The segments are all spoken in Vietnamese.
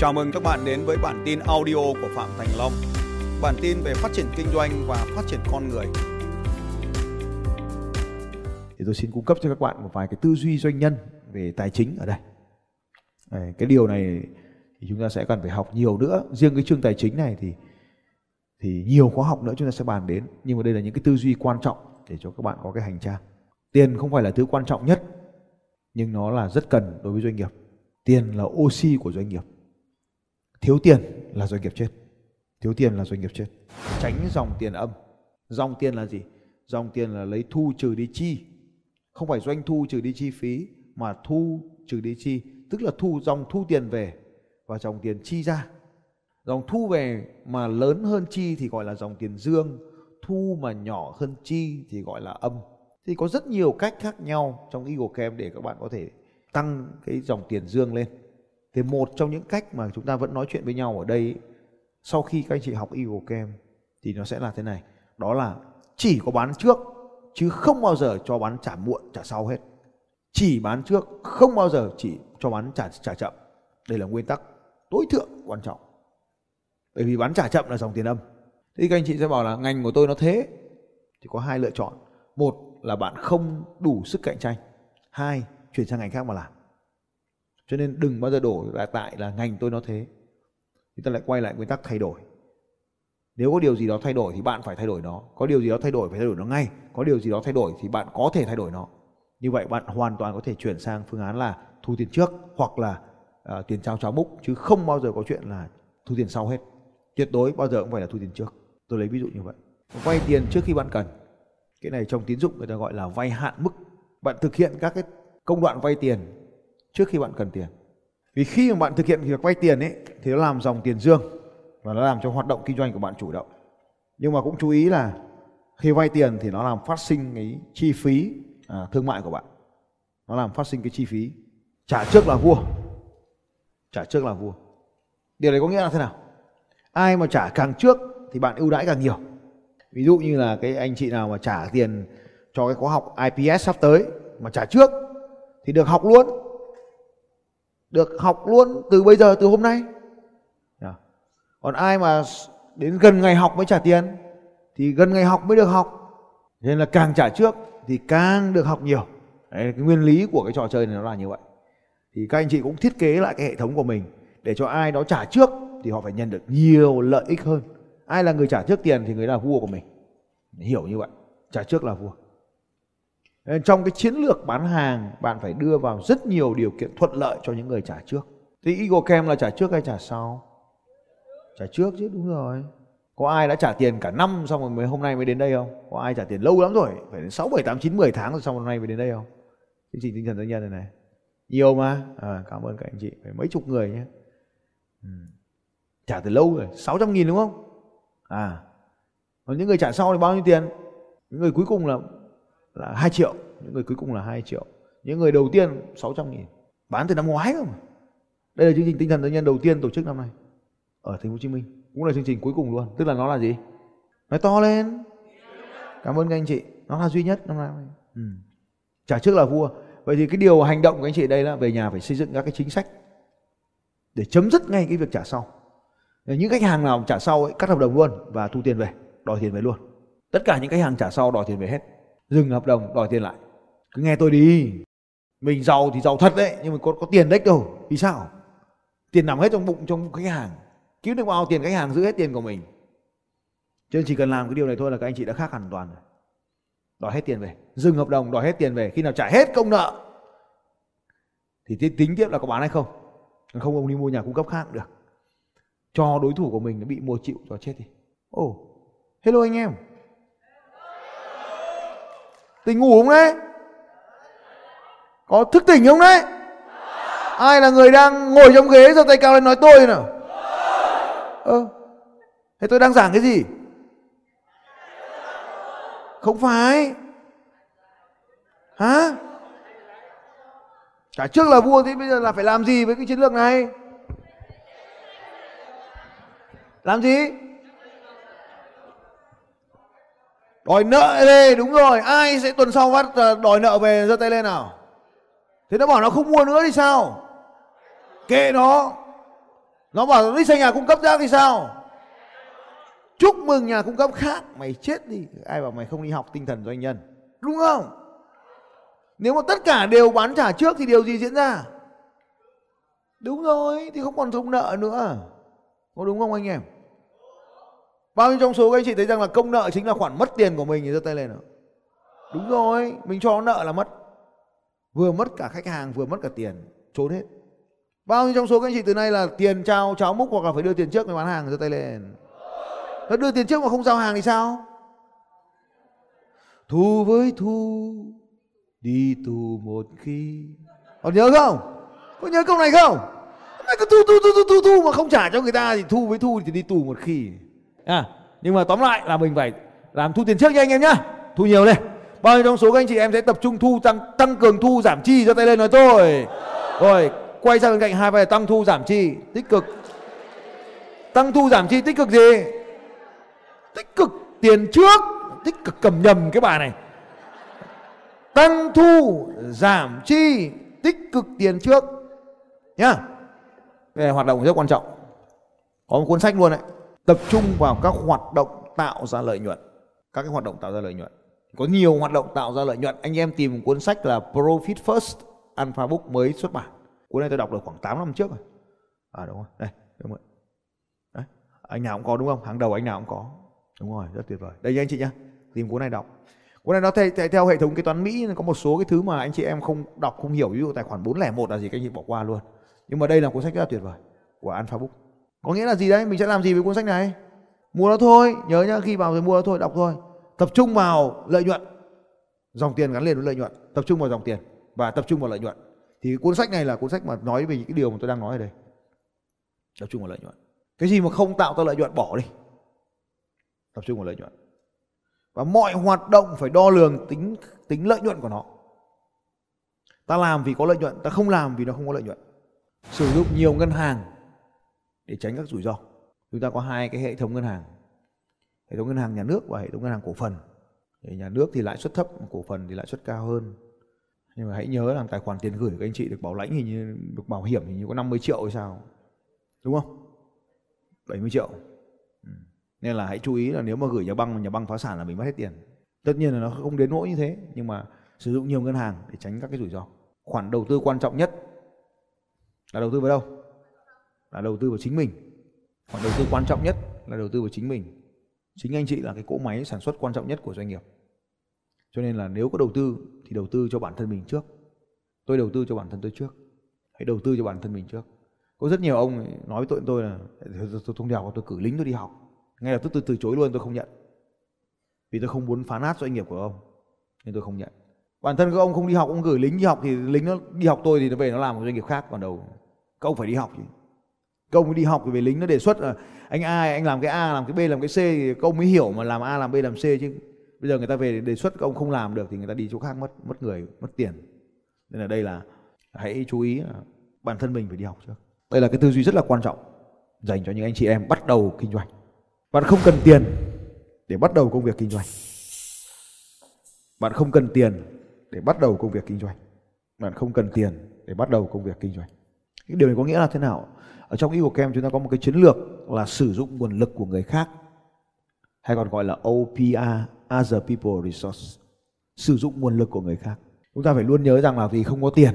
Chào mừng các bạn đến với bản tin audio của Phạm Thành Long. Bản tin về phát triển kinh doanh và phát triển con người. Thì tôi xin cung cấp cho các bạn một vài cái tư duy doanh nhân về tài chính ở đây. Đấy, cái điều này thì chúng ta sẽ cần phải học nhiều nữa. Riêng cái chương tài chính này thì thì nhiều khóa học nữa chúng ta sẽ bàn đến. Nhưng mà đây là những cái tư duy quan trọng để cho các bạn có cái hành trang. Tiền không phải là thứ quan trọng nhất, nhưng nó là rất cần đối với doanh nghiệp. Tiền là oxy của doanh nghiệp thiếu tiền là doanh nghiệp chết. Thiếu tiền là doanh nghiệp chết. Tránh dòng tiền âm. Dòng tiền là gì? Dòng tiền là lấy thu trừ đi chi. Không phải doanh thu trừ đi chi phí, mà thu trừ đi chi. Tức là thu dòng thu tiền về và dòng tiền chi ra. Dòng thu về mà lớn hơn chi thì gọi là dòng tiền dương. Thu mà nhỏ hơn chi thì gọi là âm. Thì có rất nhiều cách khác nhau trong Eagle Camp để các bạn có thể tăng cái dòng tiền dương lên thì một trong những cách mà chúng ta vẫn nói chuyện với nhau ở đây sau khi các anh chị học Eagle Camp thì nó sẽ là thế này. Đó là chỉ có bán trước, chứ không bao giờ cho bán trả muộn, trả sau hết. Chỉ bán trước, không bao giờ chỉ cho bán trả trả chậm. Đây là nguyên tắc tối thượng quan trọng. Bởi vì bán trả chậm là dòng tiền âm. Thì các anh chị sẽ bảo là ngành của tôi nó thế. Thì có hai lựa chọn. Một là bạn không đủ sức cạnh tranh. Hai, chuyển sang ngành khác mà làm cho nên đừng bao giờ đổ là tại là ngành tôi nó thế. Chúng ta lại quay lại nguyên tắc thay đổi. Nếu có điều gì đó thay đổi thì bạn phải thay đổi nó. Có điều gì đó thay đổi phải thay đổi nó ngay. Có điều gì đó thay đổi thì bạn có thể thay đổi nó. Như vậy bạn hoàn toàn có thể chuyển sang phương án là thu tiền trước hoặc là uh, tiền trao cháo múc chứ không bao giờ có chuyện là thu tiền sau hết. Tuyệt đối bao giờ cũng phải là thu tiền trước. Tôi lấy ví dụ như vậy. Vay tiền trước khi bạn cần. Cái này trong tín dụng người ta gọi là vay hạn mức. Bạn thực hiện các cái công đoạn vay tiền trước khi bạn cần tiền. Vì khi mà bạn thực hiện việc vay tiền ấy thì nó làm dòng tiền dương và nó làm cho hoạt động kinh doanh của bạn chủ động. Nhưng mà cũng chú ý là khi vay tiền thì nó làm phát sinh cái chi phí à, thương mại của bạn. Nó làm phát sinh cái chi phí trả trước là vua. Trả trước là vua. Điều này có nghĩa là thế nào? Ai mà trả càng trước thì bạn ưu đãi càng nhiều. Ví dụ như là cái anh chị nào mà trả tiền cho cái khóa học IPS sắp tới mà trả trước thì được học luôn được học luôn từ bây giờ từ hôm nay. Dạ. Còn ai mà đến gần ngày học mới trả tiền thì gần ngày học mới được học. Nên là càng trả trước thì càng được học nhiều. Đấy, cái nguyên lý của cái trò chơi này nó là như vậy. Thì các anh chị cũng thiết kế lại cái hệ thống của mình để cho ai đó trả trước thì họ phải nhận được nhiều lợi ích hơn. Ai là người trả trước tiền thì người là vua của mình. Hiểu như vậy. Trả trước là vua. Ờ, trong cái chiến lược bán hàng bạn phải đưa vào rất nhiều điều kiện thuận lợi cho những người trả trước. Thì Eagle Camp là trả trước hay trả sau? Trả trước chứ đúng rồi. Có ai đã trả tiền cả năm xong rồi mới hôm nay mới đến đây không? Có ai trả tiền lâu lắm rồi, phải đến 6, 7, 8, 9, 10 tháng rồi xong hôm nay mới đến đây không? Chương trình tinh thần doanh nhân này này. Nhiều mà. À, cảm ơn các anh chị, phải mấy chục người nhé. Ừ. Trả từ lâu rồi, 600 nghìn đúng không? À. Còn những người trả sau thì bao nhiêu tiền? Những người cuối cùng là là 2 triệu những người cuối cùng là 2 triệu. Những người đầu tiên 600 nghìn. Bán từ năm ngoái cơ mà. Đây là chương trình tinh thần doanh nhân đầu tiên tổ chức năm nay ở thành phố Hồ Chí Minh. Cũng là chương trình cuối cùng luôn. Tức là nó là gì? Nói to lên. Cảm ơn các anh chị. Nó là duy nhất năm nay. Ừ. trả trước là vua. Vậy thì cái điều hành động của anh chị đây là về nhà phải xây dựng các cái chính sách để chấm dứt ngay cái việc trả sau. Những khách hàng nào trả sau ấy, cắt hợp đồng luôn và thu tiền về đòi tiền về luôn. Tất cả những khách hàng trả sau đòi tiền về hết dừng hợp đồng đòi tiền lại. Cứ nghe tôi đi. Mình giàu thì giàu thật đấy nhưng mà có có tiền đấy đâu vì sao? Tiền nằm hết trong bụng trong khách hàng. Kiếm được bao tiền khách hàng giữ hết tiền của mình. Cho nên chỉ cần làm cái điều này thôi là các anh chị đã khác hoàn toàn rồi. Đòi hết tiền về dừng hợp đồng đòi hết tiền về. Khi nào trả hết công nợ thì tính tiếp là có bán hay không. Không ông đi mua nhà cung cấp khác được. Cho đối thủ của mình nó bị mua chịu cho chết đi. Ồ oh, hello anh em. Tỉnh ngủ không đấy? Có thức tỉnh không đấy? Ai là người đang ngồi trong ghế giơ tay cao lên nói tôi nào? Ơ, thế tôi đang giảng cái gì? Không phải. Hả? Cả trước là vua thì bây giờ là phải làm gì với cái chiến lược này? Làm gì? Đòi nợ về đúng rồi. Ai sẽ tuần sau bắt ờ, đòi nợ về giơ tay lên nào? Thế nó bảo nó không mua nữa thì sao? Kệ nó. Nó bảo đi xây nhà cung cấp rác thì sao? Chúc mừng nhà cung cấp khác, mày chết đi. Ai bảo mày không đi học tinh thần doanh nhân. Đúng không? Nếu mà tất cả đều bán trả trước thì điều gì diễn ra? Đúng rồi, thì không còn thông nợ nữa. Có đúng không anh em? Bao nhiêu trong số các anh chị thấy rằng là công nợ chính là khoản mất tiền của mình thì giơ tay lên nào đúng rồi, mình cho nợ là mất. Vừa mất cả khách hàng, vừa mất cả tiền, trốn hết. Bao nhiêu trong số các anh chị từ nay là tiền trao cháo múc hoặc là phải đưa tiền trước mới bán hàng, giơ tay lên. Nó đưa tiền trước mà không giao hàng thì sao? Thu với thu, đi tù một khi. Còn nhớ không? Có nhớ câu này không? Mày cứ thu thu thu thu thu thu mà không trả cho người ta thì thu với thu thì đi tù một khi à nhưng mà tóm lại là mình phải làm thu tiền trước nha anh em nhá. Thu nhiều lên. Bao nhiêu trong số các anh chị em sẽ tập trung thu tăng tăng cường thu giảm chi cho tay lên nói tôi rồi, quay sang bên cạnh hai vai tăng thu giảm chi, tích cực. Tăng thu giảm chi tích cực gì? Tích cực tiền trước, tích cực cầm nhầm cái bà này. Tăng thu giảm chi, tích cực tiền trước. Nhá. Đây là hoạt động rất quan trọng. Có một cuốn sách luôn đấy tập trung vào các hoạt động tạo ra lợi nhuận. Các cái hoạt động tạo ra lợi nhuận. Có nhiều hoạt động tạo ra lợi nhuận. Anh em tìm một cuốn sách là Profit First Alpha Book mới xuất bản. Cuốn này tôi đọc được khoảng 8 năm trước rồi. À đúng rồi. Đây đúng rồi. Đấy anh nào cũng có đúng không? Hàng đầu anh nào cũng có. Đúng rồi rất tuyệt vời. Đây anh chị nhá. Tìm cuốn này đọc. Cuốn này nó theo, theo, theo hệ thống kế toán mỹ có một số cái thứ mà anh chị em không đọc không hiểu. Ví dụ tài khoản 401 là gì các anh chị bỏ qua luôn. Nhưng mà đây là cuốn sách rất là tuyệt vời của Alpha Book có nghĩa là gì đấy? Mình sẽ làm gì với cuốn sách này? Mua nó thôi. Nhớ nhá, khi vào rồi mua nó thôi, đọc thôi. Tập trung vào lợi nhuận. Dòng tiền gắn liền với lợi nhuận. Tập trung vào dòng tiền và tập trung vào lợi nhuận. Thì cuốn sách này là cuốn sách mà nói về những cái điều mà tôi đang nói ở đây. Tập trung vào lợi nhuận. Cái gì mà không tạo ra lợi nhuận bỏ đi. Tập trung vào lợi nhuận. Và mọi hoạt động phải đo lường tính tính lợi nhuận của nó. Ta làm vì có lợi nhuận, ta không làm vì nó không có lợi nhuận. Sử dụng nhiều ngân hàng để tránh các rủi ro. Chúng ta có hai cái hệ thống ngân hàng, hệ thống ngân hàng nhà nước và hệ thống ngân hàng cổ phần. Để nhà nước thì lãi suất thấp, cổ phần thì lãi suất cao hơn. Nhưng mà hãy nhớ là tài khoản tiền gửi của anh chị được bảo lãnh hình như, được bảo hiểm hình như có 50 triệu hay sao, đúng không? 70 triệu. Ừ. nên là hãy chú ý là nếu mà gửi nhà băng nhà băng phá sản là mình mất hết tiền. Tất nhiên là nó không đến nỗi như thế, nhưng mà sử dụng nhiều ngân hàng để tránh các cái rủi ro. Khoản đầu tư quan trọng nhất là đầu tư vào đâu? Là đầu tư vào chính mình. Khoản đầu tư quan trọng nhất là đầu tư vào chính mình. Chính anh chị là cái cỗ máy sản xuất quan trọng nhất của doanh nghiệp. Cho nên là nếu có đầu tư thì đầu tư cho bản thân mình trước. Tôi đầu tư cho bản thân tôi trước. Hãy đầu tư cho bản thân mình trước. Có rất nhiều ông nói với tôi tôi là, tôi không đèo, tôi cử lính tôi đi học. Ngay lập tức tôi từ chối luôn, tôi không nhận. Vì tôi không muốn phá nát doanh nghiệp của ông, nên tôi không nhận. Bản thân các ông không đi học, ông gửi lính đi học thì lính nó đi học tôi thì nó về nó làm một doanh nghiệp khác, còn đâu các ông phải đi học chứ các ông đi học về lính nó đề xuất là anh A, anh làm cái A, làm cái B, làm cái C thì các ông mới hiểu mà làm A, làm B, làm C chứ. Bây giờ người ta về đề xuất các ông không làm được thì người ta đi chỗ khác mất mất người, mất tiền. Nên là đây là, hãy chú ý là bản thân mình phải đi học trước. Đây là cái tư duy rất là quan trọng dành cho những anh chị em bắt đầu kinh doanh. Bạn không cần tiền để bắt đầu công việc kinh doanh. Bạn không cần tiền để bắt đầu công việc kinh doanh. Bạn không cần tiền để bắt đầu công việc kinh doanh điều này có nghĩa là thế nào? Ở trong ý của kem chúng ta có một cái chiến lược là sử dụng nguồn lực của người khác, hay còn gọi là OPR other people resource sử dụng nguồn lực của người khác. Chúng ta phải luôn nhớ rằng là vì không có tiền,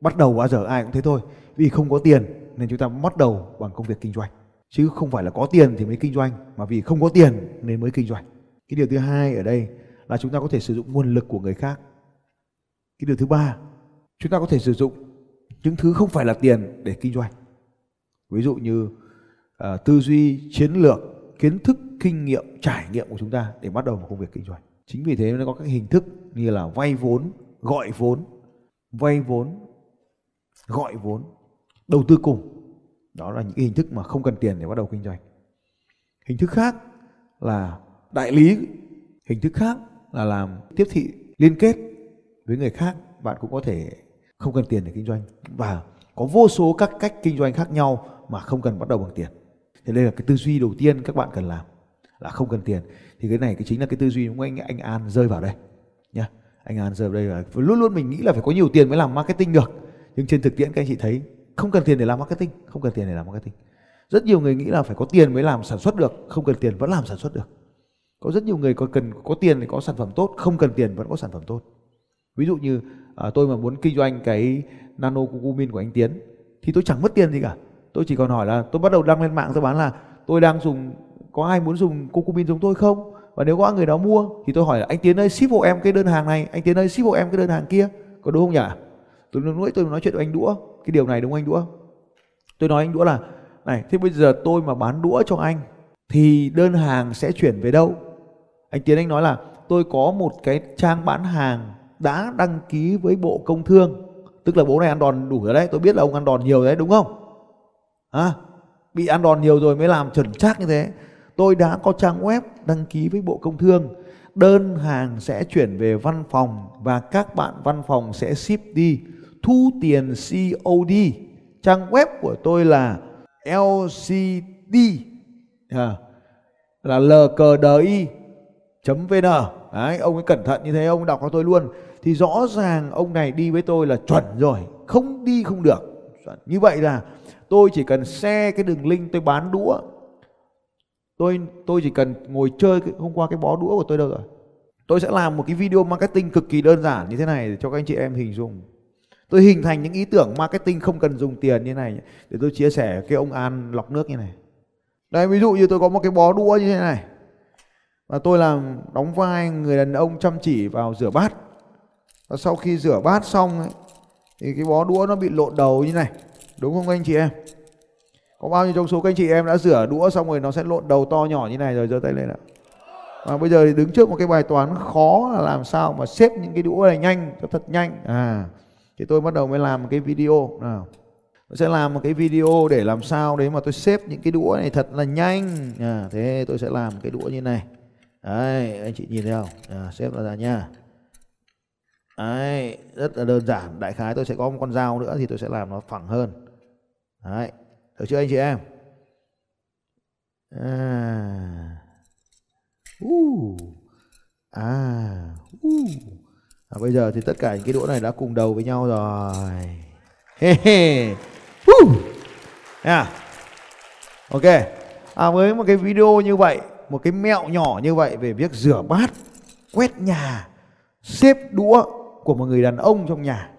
bắt đầu bao giờ ai cũng thế thôi. Vì không có tiền nên chúng ta bắt đầu bằng công việc kinh doanh. Chứ không phải là có tiền thì mới kinh doanh, mà vì không có tiền nên mới kinh doanh. Cái điều thứ hai ở đây là chúng ta có thể sử dụng nguồn lực của người khác. Cái điều thứ ba, chúng ta có thể sử dụng những thứ không phải là tiền để kinh doanh. Ví dụ như uh, tư duy chiến lược kiến thức kinh nghiệm trải nghiệm của chúng ta để bắt đầu một công việc kinh doanh. Chính vì thế nó có các hình thức như là vay vốn gọi vốn. Vay vốn gọi vốn đầu tư cùng. Đó là những cái hình thức mà không cần tiền để bắt đầu kinh doanh. Hình thức khác là đại lý. Hình thức khác là làm tiếp thị liên kết với người khác. Bạn cũng có thể không cần tiền để kinh doanh. Và có vô số các cách kinh doanh khác nhau mà không cần bắt đầu bằng tiền. Thì đây là cái tư duy đầu tiên các bạn cần làm là không cần tiền. Thì cái này cái chính là cái tư duy của anh anh An rơi vào đây nhá. Anh An rơi vào đây là luôn luôn mình nghĩ là phải có nhiều tiền mới làm marketing được. Nhưng trên thực tiễn các anh chị thấy, không cần tiền để làm marketing, không cần tiền để làm marketing. Rất nhiều người nghĩ là phải có tiền mới làm sản xuất được, không cần tiền vẫn làm sản xuất được. Có rất nhiều người có cần có tiền thì có sản phẩm tốt, không cần tiền vẫn có sản phẩm tốt. Ví dụ như à, tôi mà muốn kinh doanh cái nano cucumin của anh Tiến thì tôi chẳng mất tiền gì cả. Tôi chỉ còn hỏi là tôi bắt đầu đăng lên mạng tôi bán là tôi đang dùng có ai muốn dùng cucumin giống tôi không? Và nếu có người đó mua thì tôi hỏi là anh Tiến ơi ship hộ em cái đơn hàng này anh Tiến ơi ship hộ em cái đơn hàng kia. Có đúng không nhỉ? Tôi nói tôi nói chuyện với anh đũa cái điều này đúng không anh đũa? Tôi nói anh đũa là này thế bây giờ tôi mà bán đũa cho anh thì đơn hàng sẽ chuyển về đâu? Anh Tiến anh nói là tôi có một cái trang bán hàng đã đăng ký với Bộ Công Thương. Tức là bố này ăn đòn đủ rồi đấy tôi biết là ông ăn đòn nhiều đấy đúng không? À, bị ăn đòn nhiều rồi mới làm chuẩn xác như thế. Tôi đã có trang web đăng ký với Bộ Công Thương. Đơn hàng sẽ chuyển về văn phòng và các bạn văn phòng sẽ ship đi. Thu tiền COD trang web của tôi là LCD à, là lcdi.vn Đấy, ông ấy cẩn thận như thế ông đọc cho tôi luôn thì rõ ràng ông này đi với tôi là chuẩn rồi, không đi không được. Như vậy là tôi chỉ cần xe cái đường link tôi bán đũa. Tôi tôi chỉ cần ngồi chơi hôm qua cái bó đũa của tôi đâu rồi. Tôi sẽ làm một cái video marketing cực kỳ đơn giản như thế này để cho các anh chị em hình dung. Tôi hình thành những ý tưởng marketing không cần dùng tiền như này để tôi chia sẻ cái ông an lọc nước như này. Đây, ví dụ như tôi có một cái bó đũa như thế này. Và tôi làm đóng vai người đàn ông chăm chỉ vào rửa bát và sau khi rửa bát xong ấy, thì cái bó đũa nó bị lộn đầu như này. Đúng không anh chị em? Có bao nhiêu trong số các anh chị em đã rửa đũa xong rồi nó sẽ lộn đầu to nhỏ như này rồi giơ tay lên ạ. Và bây giờ thì đứng trước một cái bài toán khó là làm sao mà xếp những cái đũa này nhanh cho thật nhanh. À thì tôi bắt đầu mới làm một cái video nào. Tôi sẽ làm một cái video để làm sao đấy mà tôi xếp những cái đũa này thật là nhanh. À, thế tôi sẽ làm cái đũa như này. Đấy anh chị nhìn thấy không? À, xếp ra, ra nha đấy rất là đơn giản đại khái tôi sẽ có một con dao nữa thì tôi sẽ làm nó phẳng hơn đấy được chưa anh chị em à uh. à uh. à, bây giờ thì tất cả những cái đũa này đã cùng đầu với nhau rồi he he uh. yeah. ok à, với một cái video như vậy một cái mẹo nhỏ như vậy về việc rửa bát quét nhà xếp đũa của một người đàn ông trong nhà.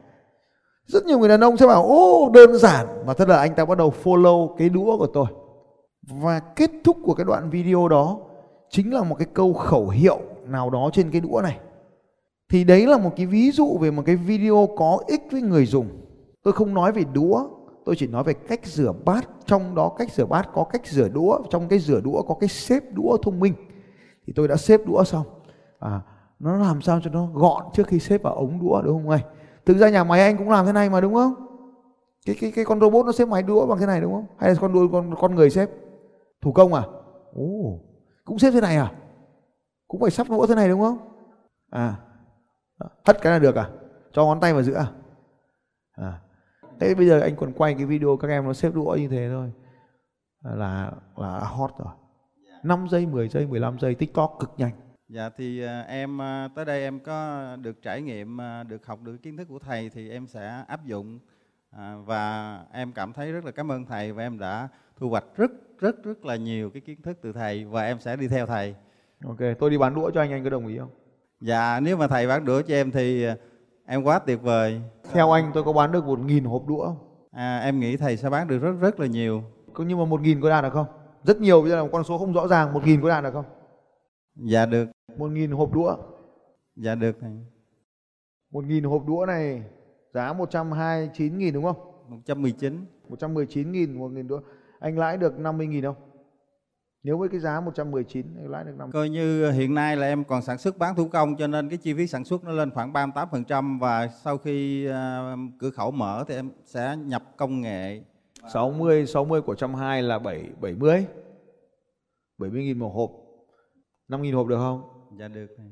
Rất nhiều người đàn ông sẽ bảo ô đơn giản. Mà thật là anh ta bắt đầu follow cái đũa của tôi. Và kết thúc của cái đoạn video đó chính là một cái câu khẩu hiệu nào đó trên cái đũa này. Thì đấy là một cái ví dụ về một cái video có ích với người dùng. Tôi không nói về đũa tôi chỉ nói về cách rửa bát. Trong đó cách rửa bát có cách rửa đũa trong cái rửa đũa có cái xếp đũa thông minh. Thì tôi đã xếp đũa xong. À, nó làm sao cho nó gọn trước khi xếp vào ống đũa đúng không anh? Thực ra nhà máy anh cũng làm thế này mà đúng không? Cái cái cái con robot nó xếp máy đũa bằng thế này đúng không? Hay là con đuôi con con người xếp? Thủ công à? Ồ cũng xếp thế này à? Cũng phải sắp đũa thế này đúng không? À hất cái là được à? Cho ngón tay vào giữa à, à. thế bây giờ anh còn quay cái video các em nó xếp đũa như thế thôi. Là là hot rồi. 5 giây 10 giây 15 giây tiktok cực nhanh. Dạ thì à, em à, tới đây em có được trải nghiệm, à, được học được kiến thức của thầy thì em sẽ áp dụng và em cảm thấy rất là cảm ơn thầy và em đã thu hoạch rất rất rất là nhiều cái kiến thức từ thầy và em sẽ đi theo thầy. Ok, tôi đi bán đũa cho anh anh có đồng ý không? Dạ nếu mà thầy bán đũa cho em thì em quá tuyệt vời. Theo anh tôi có bán được một nghìn hộp đũa không? À, em nghĩ thầy sẽ bán được rất rất là nhiều. Nhưng mà một nghìn có đạt được không? Rất nhiều bây giờ là một con số không rõ ràng, một nghìn có đạt được không? Dạ được. Một nghìn hộp đũa. Dạ được thầy. Một nghìn hộp đũa này giá 129 nghìn đúng không? 119. 119 nghìn một nghìn đũa. Anh lãi được 50 nghìn không? Nếu với cái giá 119 anh lãi được 50 Coi như hiện nay là em còn sản xuất bán thủ công cho nên cái chi phí sản xuất nó lên khoảng 38% và sau khi uh, cửa khẩu mở thì em sẽ nhập công nghệ 60 60 của 120 là 7 70 70 nghìn một hộp 5 nghìn hộp được không? Dạ được thầy.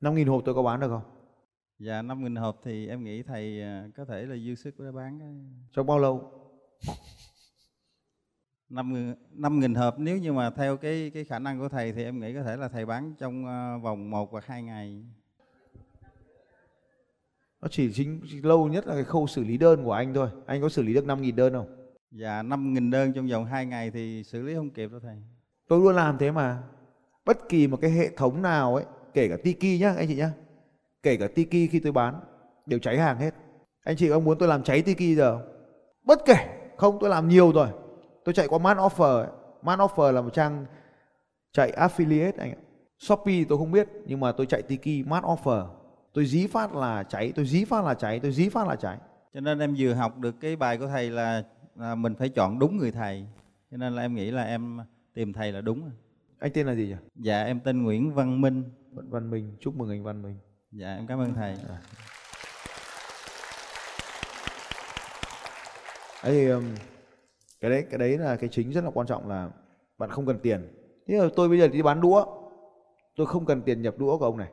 5 nghìn hộp tôi có bán được không? Dạ 5 nghìn hộp thì em nghĩ thầy à, có thể là dư sức để bán. Trong bao lâu? 5 5 nghìn hộp nếu như mà theo cái cái khả năng của thầy thì em nghĩ có thể là thầy bán trong à, vòng 1 hoặc 2 ngày. Nó chỉ chính lâu nhất là cái khâu xử lý đơn của anh thôi. Anh có xử lý được 5 nghìn đơn không? Dạ 5.000 đơn trong vòng 2 ngày thì xử lý không kịp đâu thầy. Tôi luôn làm thế mà. Bất kỳ một cái hệ thống nào ấy, kể cả Tiki nhá anh chị nhá. Kể cả Tiki khi tôi bán đều cháy hàng hết. Anh chị có muốn tôi làm cháy Tiki giờ? Bất kể, không tôi làm nhiều rồi. Tôi chạy qua man Offer. ấy. Offer là một trang chạy affiliate anh ạ. Shopee tôi không biết nhưng mà tôi chạy Tiki man Offer. Tôi dí phát là cháy, tôi dí phát là cháy, tôi dí phát là cháy. Cho nên em vừa học được cái bài của thầy là, là mình phải chọn đúng người thầy. Cho nên là em nghĩ là em tìm thầy là đúng. Anh tên là gì nhỉ? Dạ em tên Nguyễn Văn Minh. Văn Văn Minh, chúc mừng anh Văn Minh. Dạ em cảm ơn thầy. Đấy thì um, cái đấy cái đấy là cái chính rất là quan trọng là bạn không cần tiền. Thế là tôi bây giờ đi bán đũa, tôi không cần tiền nhập đũa của ông này.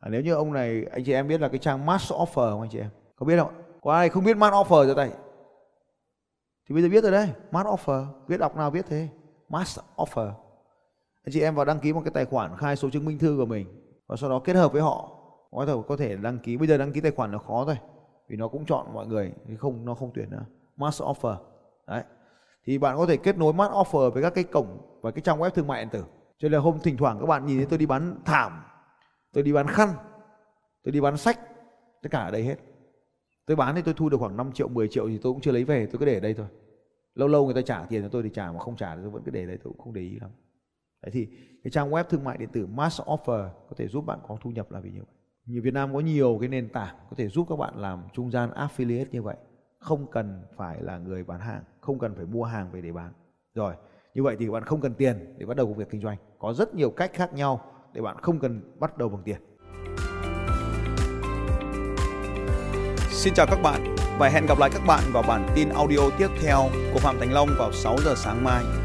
À, nếu như ông này anh chị em biết là cái trang Mass Offer không anh chị em? Có biết không? Có ai không biết Mass Offer cho tay? Thì bây giờ biết rồi đấy, Mass Offer, biết đọc nào biết thế. Mass Offer. Anh chị em vào đăng ký một cái tài khoản khai số chứng minh thư của mình và sau đó kết hợp với họ. Có thể có thể đăng ký, bây giờ đăng ký tài khoản là khó thôi, vì nó cũng chọn mọi người không, nó không tuyển nữa. Mass offer. Đấy. Thì bạn có thể kết nối mass offer với các cái cổng và cái trang web thương mại điện tử. Cho nên là hôm thỉnh thoảng các bạn nhìn thấy tôi đi bán thảm, tôi đi bán khăn, tôi đi bán sách, tất cả ở đây hết. Tôi bán thì tôi thu được khoảng 5 triệu 10 triệu thì tôi cũng chưa lấy về, tôi cứ để ở đây thôi. Lâu lâu người ta trả tiền cho tôi thì trả, mà không trả thì tôi vẫn cứ để đấy tôi cũng không để ý lắm. Đấy thì cái trang web thương mại điện tử Mass Offer có thể giúp bạn có thu nhập là vì như vậy. Như Việt Nam có nhiều cái nền tảng có thể giúp các bạn làm trung gian affiliate như vậy. Không cần phải là người bán hàng, không cần phải mua hàng về để bán. Rồi, như vậy thì bạn không cần tiền để bắt đầu công việc kinh doanh. Có rất nhiều cách khác nhau để bạn không cần bắt đầu bằng tiền. Xin chào các bạn và hẹn gặp lại các bạn vào bản tin audio tiếp theo của Phạm Thành Long vào 6 giờ sáng mai.